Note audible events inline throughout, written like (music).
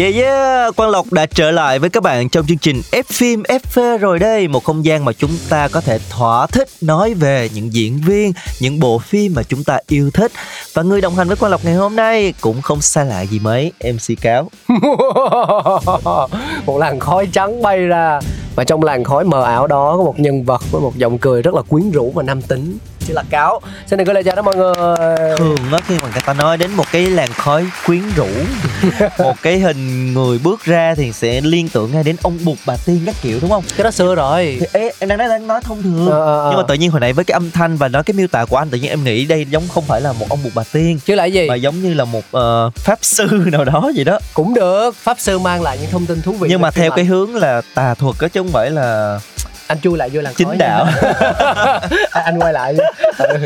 Yeah yeah, Quang Lộc đã trở lại với các bạn trong chương trình F phim FV rồi đây. Một không gian mà chúng ta có thể thỏa thích nói về những diễn viên, những bộ phim mà chúng ta yêu thích. Và người đồng hành với Quang Lộc ngày hôm nay cũng không xa lạ gì mấy MC Cáo. (laughs) Một làn khói trắng bay ra. Và trong làn khói mờ ảo đó có một nhân vật với một giọng cười rất là quyến rũ và nam tính chính là cáo. Xin được gửi lời chào đến mọi người. Thường á khi mà người ta nói đến một cái làn khói quyến rũ (laughs) Một cái hình người bước ra thì sẽ liên tưởng ngay đến ông Bụt bà Tiên các kiểu đúng không? cái đó xưa rồi. Thì, ê, em đang nói, đang nói thông thường. Ờ, ờ, ờ. Nhưng mà tự nhiên hồi nãy với cái âm thanh và nói cái miêu tả của anh Tự nhiên em nghĩ đây giống không phải là một ông Bụt bà Tiên chứ lại gì? mà giống như là một ờ, pháp sư (laughs) nào đó vậy đó. Cũng được pháp sư mang lại những thông tin thú vị nhưng mà theo cái hướng là tà thuật á chứ không phải là anh chui lại vô làn khói chính đạo. À, (laughs) anh quay lại. Ừ.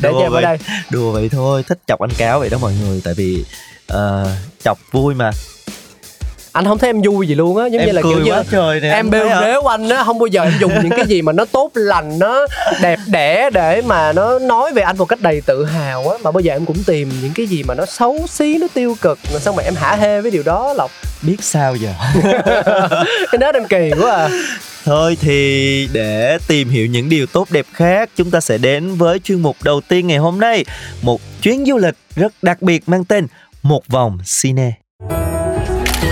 để Đùa cho em ở đây. Đùa vậy thôi. Thích chọc anh cáo vậy đó mọi người. Tại vì ờ, chọc vui mà. Anh không thấy em vui gì luôn á. Giống em như là kiểu như trời nè em bêu rếu anh á không bao giờ em dùng những cái gì mà nó tốt lành nó đẹp đẽ để mà nó nói về anh một cách đầy tự hào á. Mà bây giờ em cũng tìm những cái gì mà nó xấu xí nó tiêu cực mà sao mà em hả hê với điều đó lộc. Biết sao giờ? (laughs) Cái nết em kỳ quá à Thôi thì để tìm hiểu những điều tốt đẹp khác Chúng ta sẽ đến với chuyên mục đầu tiên ngày hôm nay. Một chuyến du lịch rất đặc biệt mang tên Một vòng cine.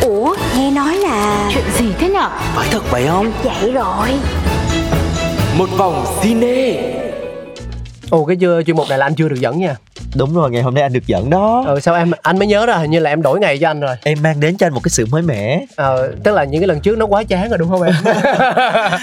Ủa nghe nói là chuyện gì thế nhở? Phải thật vậy không? vậy rồi. Một vòng cine ồ cái chưa chuyên mục này là anh chưa được dẫn nha. Đúng rồi, ngày hôm nay anh được dẫn đó. Ờ sao em anh mới nhớ ra hình như là em đổi ngày cho anh rồi. Em mang đến cho anh một cái sự mới mẻ. Ờ tức là những cái lần trước nó quá chán rồi đúng không em? (laughs)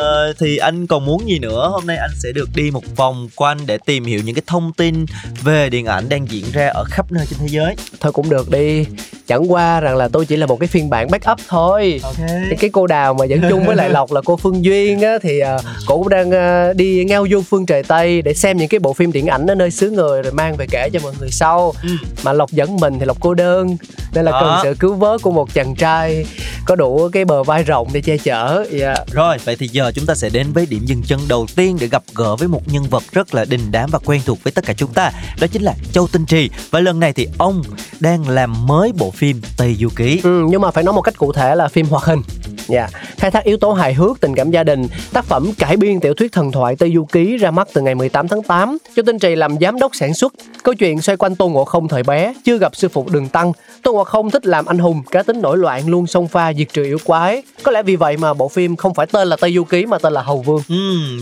Ờ, Thì anh còn muốn gì nữa? Hôm nay anh sẽ được đi một vòng quanh Để tìm hiểu những cái thông tin về điện ảnh đang diễn ra ở khắp nơi trên thế giới. Thôi cũng được đi chẳng qua rằng là tôi chỉ là một cái phiên bản backup thôi Ok Thì cái cô đào mà dẫn chung với lại lộc là cô phương duyên á thì uh, cũng đang ờ, đi ngao du phương trời tây để xem những cái bộ phim điện ảnh ở nơi xứ người rồi mang về kể cho mọi người sau Ừ. mà lộc dẫn mình thì lộc cô đơn nên là Đó. cần sự cứu vớt của một chàng trai có đủ cái bờ vai rộng để che chở dạ Rồi, vậy thì giờ chúng ta sẽ đến với điểm dừng chân đầu tiên để gặp gỡ với một nhân vật rất là đình đám và quen thuộc với tất cả chúng ta. Đó chính là Châu Tinh Trì. Và lần này thì ông đang làm mới bộ phim Tây Du Ký. Ừ, nhưng mà phải nói một cách cụ thể là phim hoạt hình. Dạ, khai thác yếu tố hài hước, tình cảm gia đình, tác phẩm cải biên tiểu thuyết thần thoại Tây Du Ký ra mắt từ ngày 18 tháng 8. cho Tinh Trì làm giám đốc sản xuất. Câu chuyện xoay quanh Tôn Ngộ Không thời bé, chưa gặp sư phụ Đường Tăng. Tôn Ngộ Không thích làm anh hùng, cá tính nổi loạn luôn xông pha diệt trừ yêu quái. Có lẽ vì vậy mà bộ phim không phải tên là Tây Du Ký mà tên là Hầu Vương. Ừ,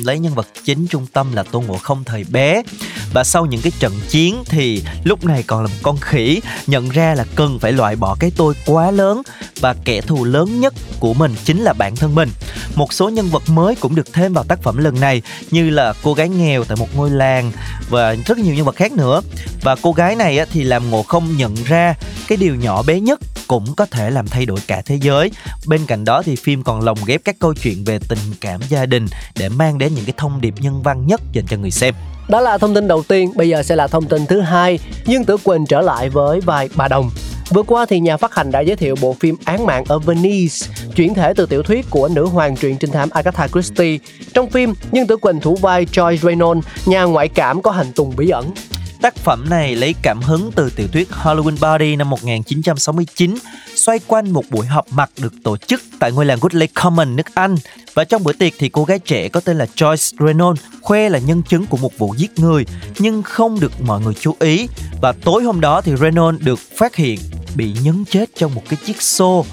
lấy nhân vật chính trung tâm là Tôn Ngộ Không thời bé và sau những cái trận chiến thì lúc này còn là một con khỉ nhận ra là cần phải loại bỏ cái tôi quá lớn và kẻ thù lớn nhất của mình chính là bản thân mình. Một số nhân vật mới cũng được thêm vào tác phẩm lần này như là cô gái nghèo tại một ngôi làng và rất nhiều nhân vật khác nữa. Và cô gái này thì làm Ngộ Không nhận ra cái điều nhỏ bé nhất cũng có thể làm thay đổi cả thế giới. Bên cạnh đó thì phim còn lồng ghép các câu chuyện về tình cảm gia đình để mang đến những cái thông điệp nhân văn nhất dành cho người xem. Đó là thông tin đầu tiên, bây giờ sẽ là thông tin thứ hai. Dương Tử Quỳnh trở lại với vai bà Đồng. Vừa qua thì nhà phát hành đã giới thiệu bộ phim Án mạng ở Venice, chuyển thể từ tiểu thuyết của nữ hoàng truyện trinh thám Agatha Christie. Trong phim, Dương Tử Quỳnh thủ vai Joyce Reynolds, nhà ngoại cảm có hành tùng bí ẩn. Tác phẩm này lấy cảm hứng từ tiểu thuyết Halloween Party năm 1969, xoay quanh một buổi họp mặt được tổ chức tại ngôi làng Woodley Common, nước Anh. Và trong bữa tiệc thì cô gái trẻ có tên là Joyce Reynolds khoe là nhân chứng của một vụ giết người nhưng không được mọi người chú ý. Và tối hôm đó thì Reynolds được phát hiện bị nhấn chết trong một cái chiếc xô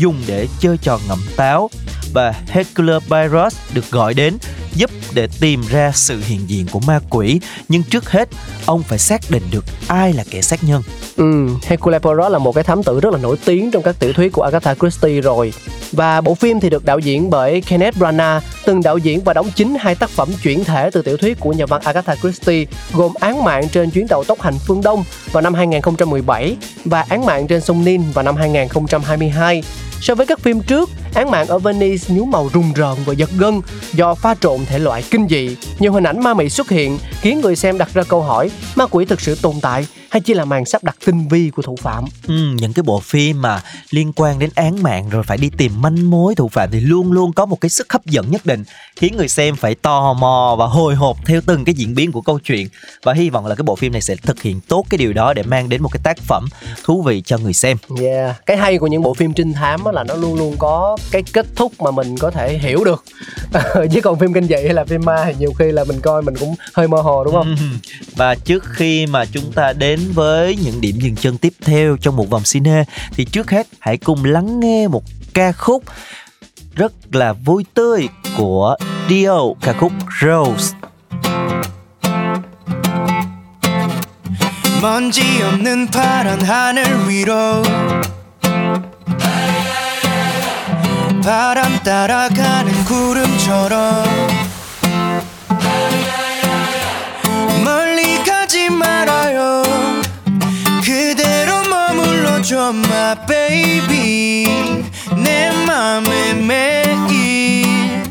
dùng để chơi trò ngậm táo và Hercule Poirot được gọi đến giúp để tìm ra sự hiện diện của ma quỷ. Nhưng trước hết, ông phải xác định được ai là kẻ sát nhân. Ừ, Hercule Poirot là một cái thám tử rất là nổi tiếng trong các tiểu thuyết của Agatha Christie rồi. Và bộ phim thì được đạo diễn bởi Kenneth Branagh, từng đạo diễn và đóng chính hai tác phẩm chuyển thể từ tiểu thuyết của nhà văn Agatha Christie, gồm Án mạng trên chuyến tàu tốc hành phương Đông vào năm 2017 và Án mạng trên sông Nin vào năm 2022. So với các phim trước, án mạng ở Venice nhuốm màu rùng rợn và giật gân do pha trộn thể loại kinh dị. Nhiều hình ảnh ma mị xuất hiện khiến người xem đặt ra câu hỏi ma quỷ thực sự tồn tại hay chỉ là màn sắp đặt tinh vi của thủ phạm. Ừ, những cái bộ phim mà liên quan đến án mạng rồi phải đi tìm manh mối thủ phạm thì luôn luôn có một cái sức hấp dẫn nhất định khiến người xem phải tò mò và hồi hộp theo từng cái diễn biến của câu chuyện và hy vọng là cái bộ phim này sẽ thực hiện tốt cái điều đó để mang đến một cái tác phẩm thú vị cho người xem. Yeah, cái hay của những bộ phim trinh thám là nó luôn luôn có cái kết thúc mà mình có thể hiểu được. (laughs) Chứ còn phim kinh dị hay là phim ma thì nhiều khi là mình coi mình cũng hơi mơ hồ đúng không? Và trước khi mà chúng ta đến với những điểm dừng chân tiếp theo trong một vòng cine thì trước hết hãy cùng lắng nghe một ca khúc rất là vui tươi của Dio ca khúc Rose. 먼지 없는 파란 하늘 위로 바람 따라가는 구름처럼. 멀리 가지 말아요. 그대로 머물러줘 my baby. 내 맘에 매일.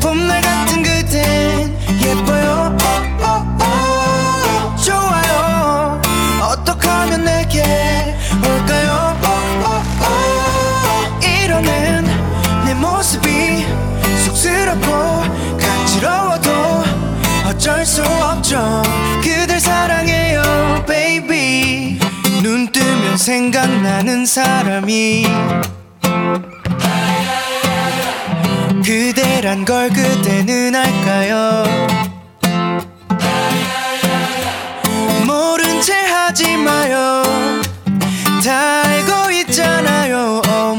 봄날 같은 그댄 예뻐요. 어, 어, 어. 좋아요. 어떻게 하면 내게 수 없죠. 그댈 사랑해요 baby. 눈 뜨면 생각나는 사람이 그대란 걸 그대는 알까요? 모른 채 하지 마요. 다 알고 있잖아요 oh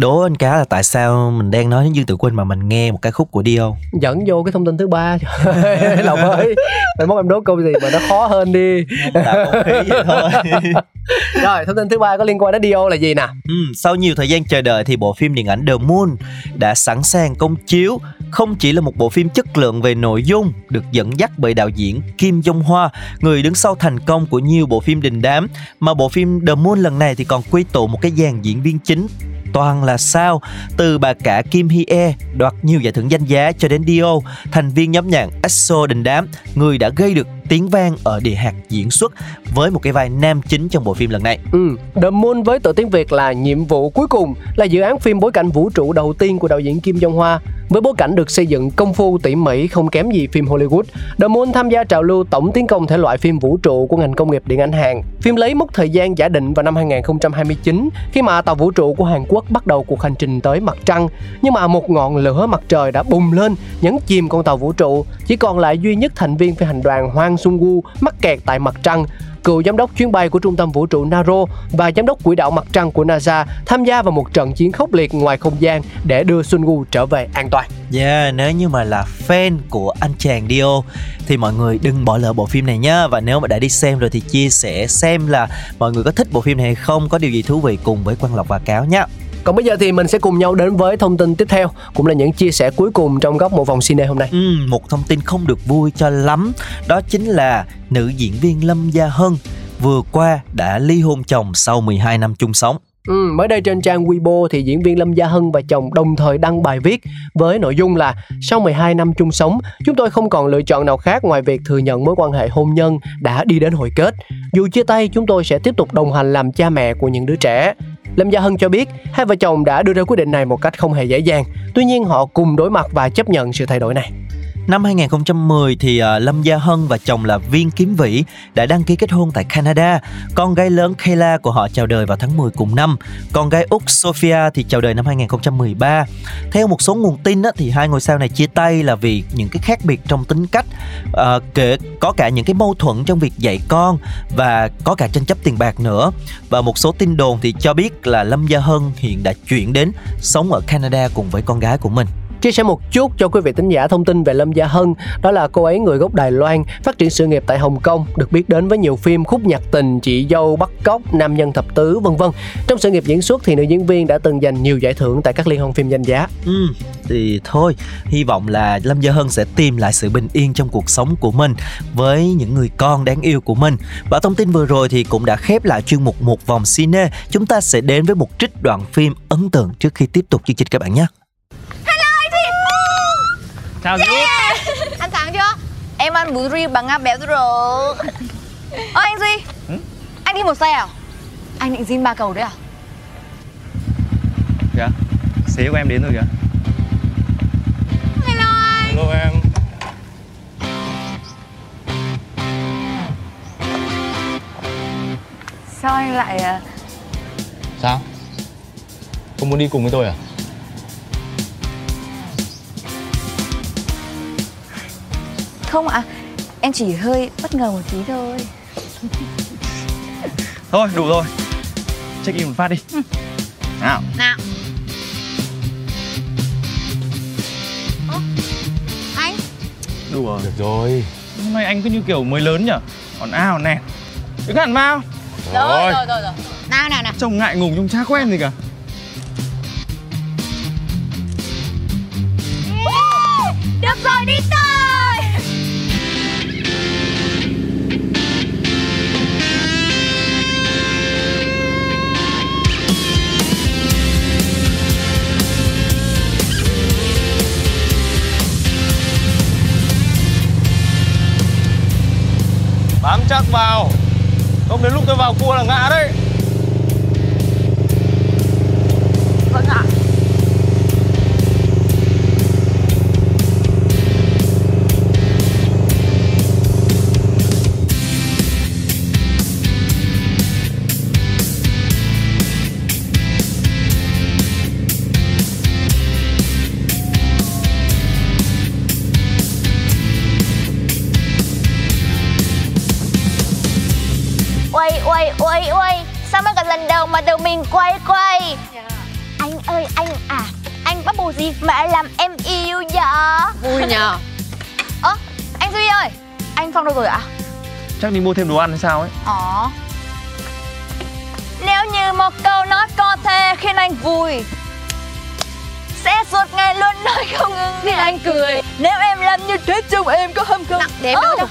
Đố anh cá là tại sao mình đang nói đến Dương Tử Quân mà mình nghe một ca khúc của Dio. dẫn vô cái thông tin thứ ba. Lòng ơi mày muốn em đố câu gì mà nó khó hơn đi. Thôi. (laughs) rồi thông tin thứ ba có liên quan đến Dio là gì nè? Ừ, sau nhiều thời gian chờ đợi thì bộ phim điện ảnh The Moon đã sẵn sàng công chiếu. Không chỉ là một bộ phim chất lượng về nội dung được dẫn dắt bởi đạo diễn Kim Jong Hoa, người đứng sau thành công của nhiều bộ phim đình đám, mà bộ phim The Moon lần này thì còn quy tụ một cái dàn diễn viên chính toàn là sao? Từ bà cả Kim Hee E đoạt nhiều giải thưởng danh giá cho đến Dio thành viên nhóm nhạc EXO đình đám, người đã gây được tiếng vang ở địa hạt diễn xuất với một cái vai nam chính trong bộ phim lần này Ừ, The Moon với tựa tiếng Việt là Nhiệm vụ cuối cùng là dự án phim bối cảnh vũ trụ đầu tiên của đạo diễn Kim Jong Hoa. Với bối cảnh được xây dựng công phu tỉ mỉ không kém gì phim Hollywood, The Moon tham gia trào lưu tổng tiến công thể loại phim vũ trụ của ngành công nghiệp điện ảnh Hàn. Phim lấy mốc thời gian giả định vào năm 2029 khi mà tàu vũ trụ của Hàn Quốc bắt đầu cuộc hành trình tới mặt trăng. Nhưng mà một ngọn lửa mặt trời đã bùng lên, nhấn chìm con tàu vũ trụ. Chỉ còn lại duy nhất thành viên phi hành đoàn hoang Sung Woo mắc kẹt tại mặt trăng cựu giám đốc chuyến bay của trung tâm vũ trụ Naro và giám đốc quỹ đạo mặt trăng của NASA tham gia vào một trận chiến khốc liệt ngoài không gian để đưa Sun Woo trở về an toàn. Yeah, nếu như mà là fan của anh chàng Dio thì mọi người đừng bỏ lỡ bộ phim này nha và nếu mà đã đi xem rồi thì chia sẻ xem là mọi người có thích bộ phim này hay không, có điều gì thú vị cùng với Quang Lộc và Cáo nhé. Còn bây giờ thì mình sẽ cùng nhau đến với thông tin tiếp theo Cũng là những chia sẻ cuối cùng trong góc một vòng cine hôm nay Ừ, một thông tin không được vui cho lắm Đó chính là nữ diễn viên Lâm Gia Hân vừa qua đã ly hôn chồng sau 12 năm chung sống Ừ, mới đây trên trang Weibo thì diễn viên Lâm Gia Hân và chồng đồng thời đăng bài viết với nội dung là sau 12 năm chung sống, chúng tôi không còn lựa chọn nào khác ngoài việc thừa nhận mối quan hệ hôn nhân đã đi đến hồi kết. Dù chia tay, chúng tôi sẽ tiếp tục đồng hành làm cha mẹ của những đứa trẻ. Lâm Gia Hân cho biết, hai vợ chồng đã đưa ra quyết định này một cách không hề dễ dàng. Tuy nhiên, họ cùng đối mặt và chấp nhận sự thay đổi này. Năm 2010 thì uh, Lâm Gia Hân và chồng là Viên Kiếm Vĩ đã đăng ký kết hôn tại Canada. Con gái lớn Kayla của họ chào đời vào tháng 10 cùng năm. Con gái út Sophia thì chào đời năm 2013. Theo một số nguồn tin á, thì hai ngôi sao này chia tay là vì những cái khác biệt trong tính cách, uh, kể có cả những cái mâu thuẫn trong việc dạy con và có cả tranh chấp tiền bạc nữa. Và một số tin đồn thì cho biết là Lâm Gia Hân hiện đã chuyển đến sống ở Canada cùng với con gái của mình. Chia sẻ một chút cho quý vị tính giả thông tin về Lâm Gia Hân, đó là cô ấy người gốc Đài Loan, phát triển sự nghiệp tại Hồng Kông, được biết đến với nhiều phim khúc nhạc tình, chị dâu bắt cóc, nam nhân thập tứ vân vân. Trong sự nghiệp diễn xuất thì nữ diễn viên đã từng giành nhiều giải thưởng tại các liên hoan phim danh giá. Ừ, thì thôi, hy vọng là Lâm Gia Hân sẽ tìm lại sự bình yên trong cuộc sống của mình với những người con đáng yêu của mình. Và thông tin vừa rồi thì cũng đã khép lại chuyên mục một vòng cine. Chúng ta sẽ đến với một trích đoạn phim ấn tượng trước khi tiếp tục chương trình các bạn nhé. Chào Dũng Ăn sáng chưa? Em ăn bún riêu bằng ngáp béo rồi Ơ anh Duy Ừ? Anh đi một xe à? Anh định xin ba cầu đấy à? Kìa Xế của em đến rồi kìa Hello anh Hello em Sao anh lại à, Sao? Không muốn đi cùng với tôi à? Không ạ? Em chỉ hơi bất ngờ một tí thôi. (laughs) Thôi đủ rồi. Check in một phát đi. Nào. Nào. Ơ? Anh. Đủ rồi. Được rồi. Hôm nay anh cứ như kiểu mới lớn nhở? Còn ao nè Đứng hẳn vào Rồi. Rồi rồi rồi Nào nào nào. Trông ngại ngùng trông chả quen gì cả. Được rồi đi thôi chắc vào. Không đến lúc tôi vào cua là ngã đấy. Đầu mà đầu mình quay quay? Anh ơi anh à Anh bắt bù gì mà làm em yêu vậy? Vui nhờ. Ơ anh Duy ơi Anh Phong đâu rồi ạ? Chắc đi mua thêm đồ ăn hay sao ấy? Ờ. Nếu như một câu nói có thể khiến anh vui Sẽ suốt ngày luôn nói không ngừng. Thì anh cười. Nếu em làm như thế chồng em có hâm không? Nặng đỡ đâu.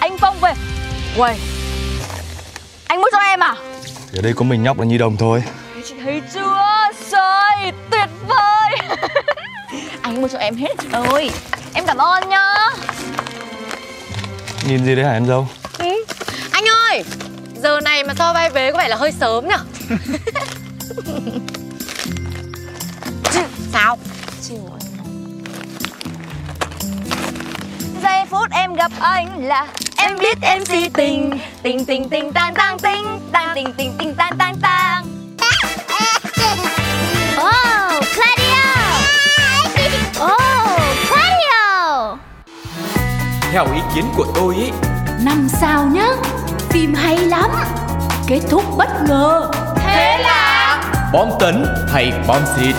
Anh Phong về. Uầy Anh mua cho em à Ở đây có mình nhóc là Nhi Đồng thôi. Chị thấy chưa? Trời tuyệt vời. (laughs) Anh mua cho em hết rồi Em cảm ơn nhá. Nhìn gì đấy hả em dâu? Anh ơi Giờ này mà so vai vế có vẻ là hơi sớm nhở? (laughs) Sao? Chịu. Giây phút em gặp anh là Em biết em si tình. Tình tình tình tang tang tình. Tang tình tình tình tang tang tang. Oh, Claudio! Oh, Claudio! Theo ý kiến của tôi ý Năm sao nhá phim hay lắm. Kết thúc bất ngờ. Thế là? Bom tấn hay bom xịt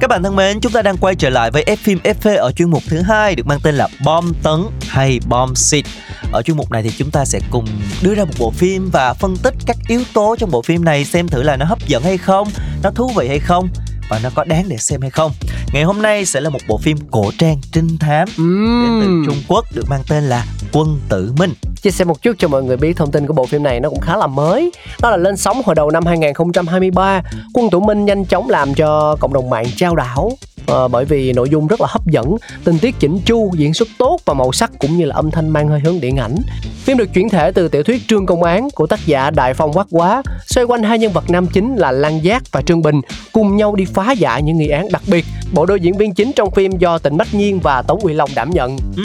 các bạn thân mến, chúng ta đang quay trở lại với F phim FV ở chuyên mục thứ hai được mang tên là Bom tấn hay bom xịt. Ở chuyên mục này thì chúng ta sẽ cùng đưa ra một bộ phim và phân tích các yếu tố trong bộ phim này xem thử là nó hấp dẫn hay không, nó thú vị hay không và nó có đáng để xem hay không. Ngày hôm nay sẽ là một bộ phim cổ trang trinh thám đến từ Trung Quốc được mang tên là Quân Tử Minh. Chia sẻ một chút cho mọi người biết thông tin của bộ phim này nó cũng khá là mới Đó là lên sóng hồi đầu năm 2023 Quân Tử Minh nhanh chóng làm cho cộng đồng mạng trao đảo à, bởi vì nội dung rất là hấp dẫn, tình tiết chỉnh chu, diễn xuất tốt và màu sắc cũng như là âm thanh mang hơi hướng điện ảnh. Phim được chuyển thể từ tiểu thuyết Trương Công Án của tác giả Đại Phong Quát Quá, xoay quanh hai nhân vật nam chính là Lan Giác và Trương Bình cùng nhau đi phá phá giải những nghi án đặc biệt. Bộ đôi diễn viên chính trong phim do Tịnh Bách Nhiên và Tống Uy Long đảm nhận. Ừ.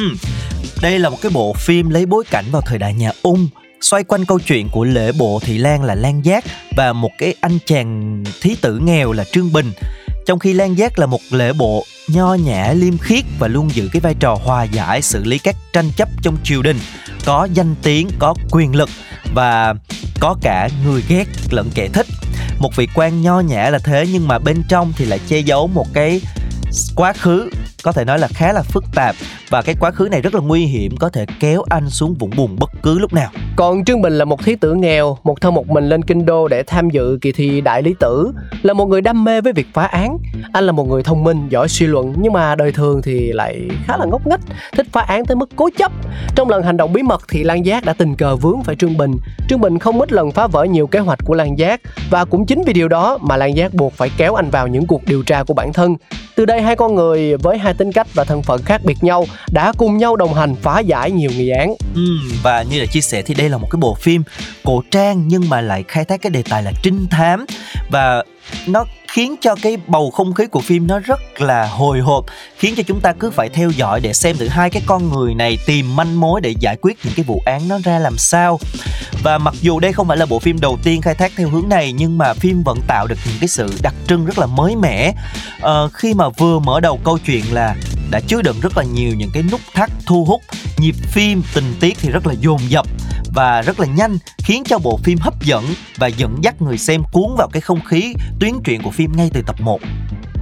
Đây là một cái bộ phim lấy bối cảnh vào thời đại nhà Ung, xoay quanh câu chuyện của lễ bộ thị lan là lan giác và một cái anh chàng thí tử nghèo là trương bình trong khi lan giác là một lễ bộ nho nhã, liêm khiết và luôn giữ cái vai trò hòa giải, xử lý các tranh chấp trong triều đình, có danh tiếng, có quyền lực và có cả người ghét lẫn kẻ thích một vị quan nho nhã là thế, nhưng mà bên trong thì lại che giấu một cái quá khứ có thể nói là khá là phức tạp và cái quá khứ này rất là nguy hiểm có thể kéo anh xuống vũng bùn bất cứ lúc nào. Còn Trương Bình là một thí tử nghèo, một thân một mình lên kinh đô để tham dự kỳ thi đại lý tử, là một người đam mê với việc phá án. Anh là một người thông minh, giỏi suy luận nhưng mà đời thường thì lại khá là ngốc nghếch, thích phá án tới mức cố chấp. Trong lần hành động bí mật thì Lan Giác đã tình cờ vướng phải Trương Bình. Trương Bình không ít lần phá vỡ nhiều kế hoạch của Lan Giác và cũng chính vì điều đó mà Lan Giác buộc phải kéo anh vào những cuộc điều tra của bản thân. Từ đây hai con người với hai tính cách và thân phận khác biệt nhau đã cùng nhau đồng hành phá giải nhiều nghi án. Ừ, và như là chia sẻ thì đây là một cái bộ phim cổ trang nhưng mà lại khai thác cái đề tài là trinh thám và nó khiến cho cái bầu không khí của phim nó rất là hồi hộp khiến cho chúng ta cứ phải theo dõi để xem thử hai cái con người này tìm manh mối để giải quyết những cái vụ án nó ra làm sao. Và mặc dù đây không phải là bộ phim đầu tiên khai thác theo hướng này nhưng mà phim vẫn tạo được những cái sự đặc trưng rất là mới mẻ. À, khi mà vừa mở đầu câu chuyện là đã chứa đựng rất là nhiều những cái nút thắt thu hút nhịp phim tình tiết thì rất là dồn dập và rất là nhanh khiến cho bộ phim hấp dẫn và dẫn dắt người xem cuốn vào cái không khí tuyến truyện của phim ngay từ tập 1.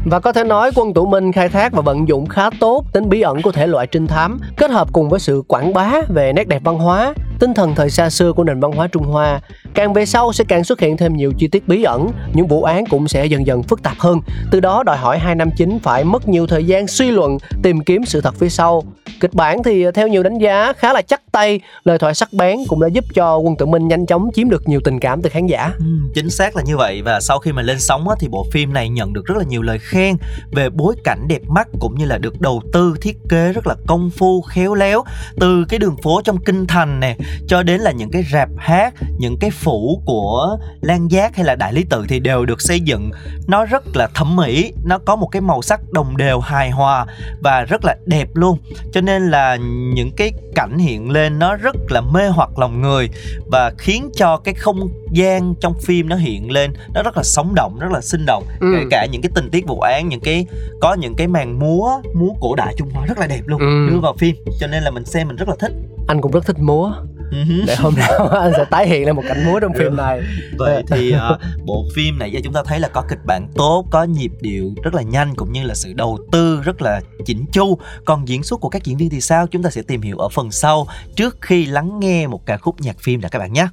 Và có thể nói Quân tụ Minh khai thác và vận dụng khá tốt tính bí ẩn của thể loại trinh thám, kết hợp cùng với sự quảng bá về nét đẹp văn hóa, tinh thần thời xa xưa của nền văn hóa Trung Hoa. Càng về sau sẽ càng xuất hiện thêm nhiều chi tiết bí ẩn, những vụ án cũng sẽ dần dần phức tạp hơn. Từ đó đòi hỏi hai năm chính phải mất nhiều thời gian suy luận, tìm kiếm sự thật phía sau. Kịch bản thì à, theo nhiều đánh giá khá là chắc tay, lời thoại sắc bén cũng đã giúp cho Quân Tử Minh nhanh chóng chiếm được nhiều tình cảm từ khán giả. Ừ, chính xác là như vậy. Và sau khi mà lên sóng á, thì bộ phim này nhận được rất là nhiều lời khen về bối cảnh đẹp mắt cũng như là được đầu tư thiết kế rất là công phu khéo léo từ cái đường phố trong kinh thành nè cho đến là những cái rạp hát những cái phủ của lan giác hay là đại lý tự thì đều được xây dựng. Nó rất là thẩm mỹ nó có một cái màu sắc đồng đều hài hòa và rất là đẹp luôn. Cho nên là những cái cảnh hiện lên nó rất là mê hoặc lòng người và khiến cho cái không gian trong phim nó hiện lên nó rất là sống động rất là sinh động ừ. kể cả những cái tình tiết vụ án những cái có những cái màn múa múa cổ đại trung hoa rất là đẹp luôn ừ. đưa vào phim cho nên là mình xem mình rất là thích anh cũng rất thích múa để hôm nào (laughs) anh sẽ tái hiện lại một cảnh múa trong phim này. Vậy thì uh, (laughs) bộ phim này chúng ta thấy là có kịch bản tốt có nhịp điệu rất là nhanh cũng như là sự đầu tư rất là chỉnh chu. Còn diễn xuất của các diễn viên thì sao? Chúng ta sẽ tìm hiểu ở phần sau trước khi lắng nghe một ca khúc nhạc phim đã các bạn nhé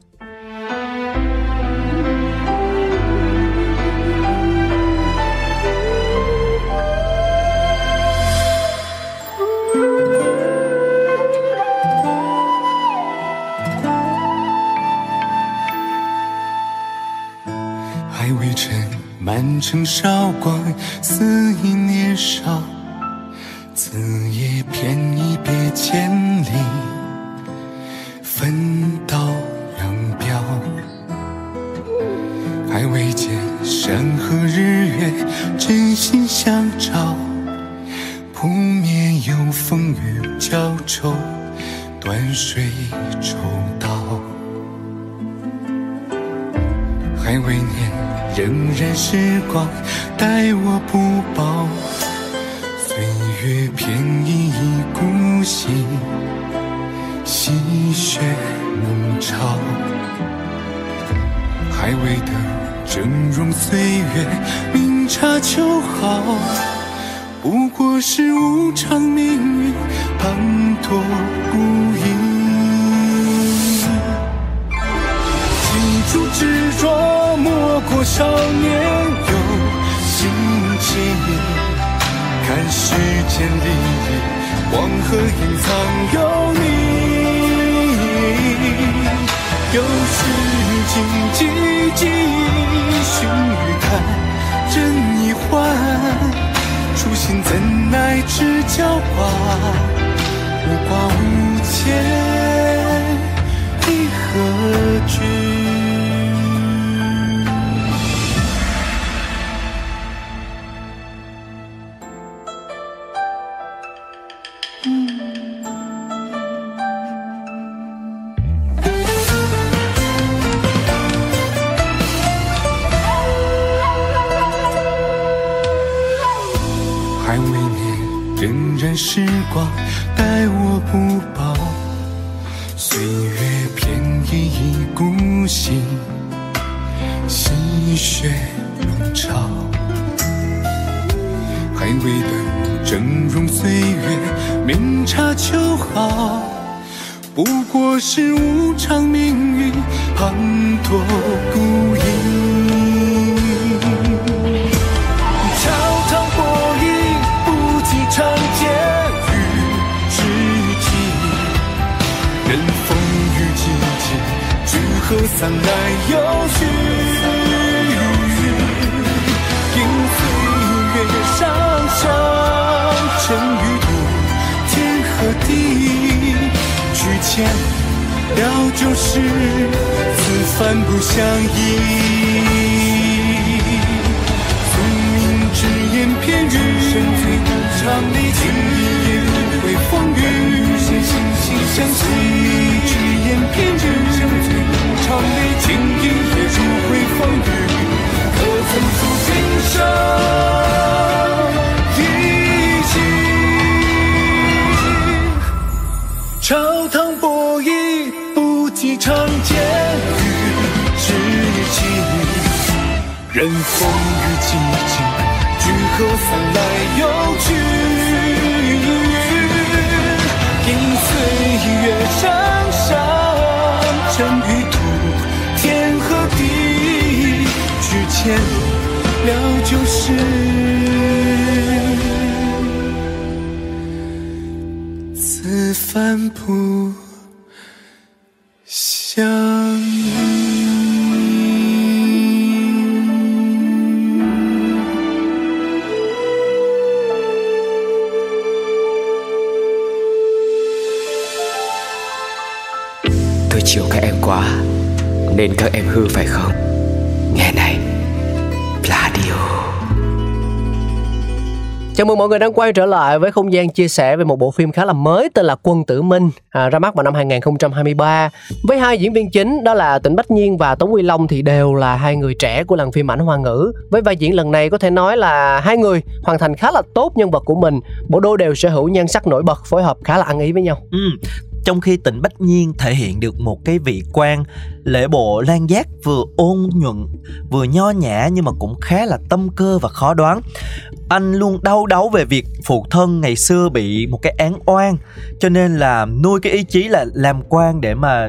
还未趁满城韶光，肆意年少。此夜偏一别千里，分道扬镳。还未见山河日月，真心相照。扑面有风雨交愁，断水抽刀。还未念。仍然时光待我不薄，岁月偏移故心，戏谑。弄潮，还未等峥嵘岁月，明察秋毫，不过是无常命运滂沱无影。记住执着，过少年有心情。看世间里，黄河隐藏有你。有时静寂寂，寻雨看真一换。初心怎奈知交挂，无挂无牵，一何惧？时光待我不报。岁月偏移一孤行，细雪笼罩。还未等峥嵘岁月，明察秋毫。不过是无常命运滂沱孤影。何散来又去，映岁月上上，尘与土，天和地，举剑了旧事，此番不相依。宿命只言片语，长离曲，也夜不悔风雨，谁惺相惜？只言片语。身醉无常里，情一夜入会风雨，可曾诉今生一？朝堂博弈，不及长剑与知己。任风雨寂寂，聚合散举剑了就是。此番不相依。 Tôi chiều các em quá Nên các em hư phải không Chào mừng mọi người đang quay trở lại với không gian chia sẻ về một bộ phim khá là mới tên là Quân Tử Minh à, ra mắt vào năm 2023 với hai diễn viên chính đó là Tịnh Bách Nhiên và Tống Quy Long thì đều là hai người trẻ của làng phim ảnh hoa ngữ. Với vai diễn lần này có thể nói là hai người hoàn thành khá là tốt nhân vật của mình. Bộ đôi đều sở hữu nhan sắc nổi bật phối hợp khá là ăn ý với nhau. Ừ. Trong khi tỉnh Bách Nhiên thể hiện được một cái vị quan lễ bộ lan giác vừa ôn nhuận vừa nho nhã nhưng mà cũng khá là tâm cơ và khó đoán anh luôn đau đáu về việc phụ thân ngày xưa bị một cái án oan, cho nên là nuôi cái ý chí là làm quan để mà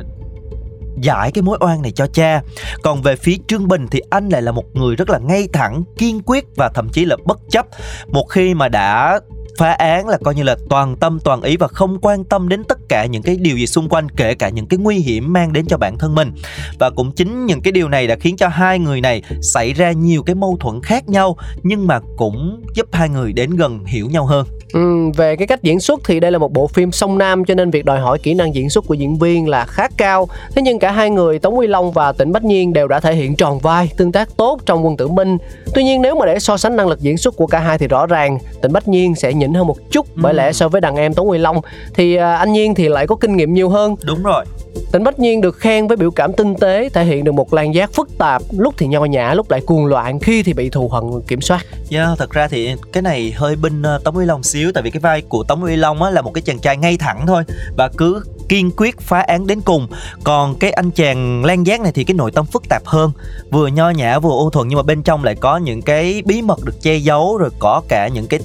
giải cái mối oan này cho cha. Còn về phía trương bình thì anh lại là một người rất là ngay thẳng, kiên quyết và thậm chí là bất chấp. Một khi mà đã phá án là coi như là toàn tâm toàn ý và không quan tâm đến tất cả những cái điều gì xung quanh kể cả những cái nguy hiểm mang đến cho bản thân mình và cũng chính những cái điều này đã khiến cho hai người này xảy ra nhiều cái mâu thuẫn khác nhau nhưng mà cũng giúp hai người đến gần hiểu nhau hơn Ừ, về cái cách diễn xuất thì đây là một bộ phim song nam cho nên việc đòi hỏi kỹ năng diễn xuất của diễn viên là khá cao. Thế nhưng cả hai người Tống Quy Long và Tịnh Bách Nhiên đều đã thể hiện tròn vai, tương tác tốt trong Quân Tử Minh. Tuy nhiên nếu mà để so sánh năng lực diễn xuất của cả hai thì rõ ràng Tịnh Bách Nhiên sẽ nhỉnh hơn một chút bởi lẽ so với đàn em Tống Quy Long thì à, anh Nhiên thì lại có kinh nghiệm nhiều hơn. đúng rồi Tịnh Bách Nhiên được khen với biểu cảm tinh tế, thể hiện được một làn giác phức tạp, lúc thì nho nhã, lúc lại cuồng loạn, khi thì bị thù hận kiểm soát. Yeah, thật ra thì cái này hơi binh ờ, Tống Uy Long xíu tại vì cái vai của Tống Uy Long á là một cái chàng trai ngay thẳng thôi và cứ kiên quyết phá án đến cùng. Còn cái anh chàng lan giác này thì cái nội tâm phức tạp hơn vừa nho nhã vừa ô thuận nhưng mà bên trong lại có những cái bí mật được che giấu rồi có cả những cái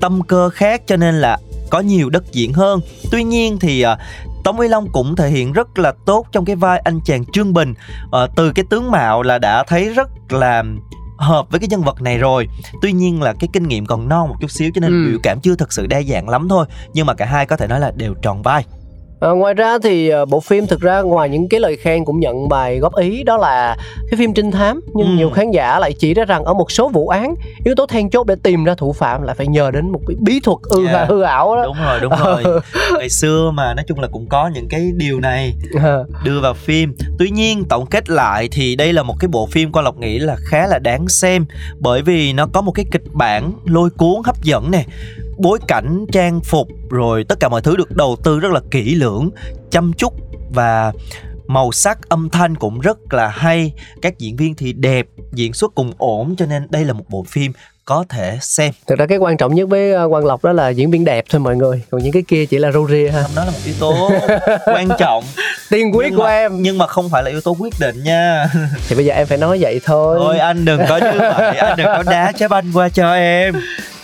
tâm cơ khác cho nên là có nhiều đất diễn hơn. Tuy nhiên thì ờ, Tống Uy Long cũng thể hiện rất là tốt trong cái vai anh chàng Trương Bình. À, từ cái tướng mạo là đã thấy rất là hợp với cái nhân vật này rồi. Tuy nhiên là cái kinh nghiệm còn non một chút xíu cho nên ừ. biểu cảm chưa thật sự đa dạng lắm thôi. Nhưng mà cả hai có thể nói là đều tròn vai À, ngoài ra thì uh, bộ phim thực ra ngoài những cái lời khen cũng nhận bài góp ý đó là cái phim trinh thám nhưng ừ. nhiều khán giả lại chỉ ra rằng ở một số vụ án yếu tố then chốt để tìm ra thủ phạm lại phải nhờ đến một cái bí thuật ư yeah. hư ảo đó đúng rồi đúng (laughs) rồi ngày xưa mà nói chung là cũng có những cái điều này ờ. đưa vào phim tuy nhiên tổng kết lại thì đây là một cái bộ phim con lộc nghĩ là khá là đáng xem bởi vì nó có một cái kịch bản lôi cuốn hấp dẫn nè bối cảnh, trang phục, rồi tất cả mọi thứ được đầu tư rất là kỹ lưỡng, chăm chút và màu sắc, âm thanh cũng rất là hay. Các diễn viên thì đẹp, diễn xuất cùng ổn, cho nên đây là một bộ phim có thể xem. Thực ra cái quan trọng nhất với ờ, quang lộc đó là diễn viên đẹp thôi mọi người. Còn những cái kia chỉ là râu ria ha. Đó là một yếu tố quan trọng. (laughs) Tiên quyết của em. nhưng mà không phải là yếu tố quyết định nha. (laughs) Thì bây giờ em phải nói vậy thôi. Thôi anh đừng có như vậy. Anh đừng có đá trái banh qua cho em.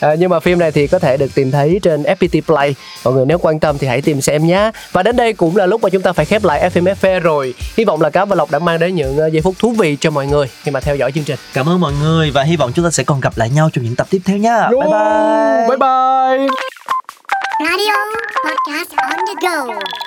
À, nhưng mà phim này thì có thể được tìm thấy trên FPT Play. Mọi người nếu quan tâm thì hãy tìm xem nhé và đến đây cũng là lúc mà chúng ta phải khép lại FM FV rồi. Hy vọng là cá và lộc đã mang đến những ờ, giây phút thú vị cho mọi người khi mà theo dõi chương trình. Cảm ơn mọi người và hy vọng chúng ta sẽ còn gặp lại nhau trong những tập tiếp theo nha. Bye bye. Bye bye. Radio Podcast on the go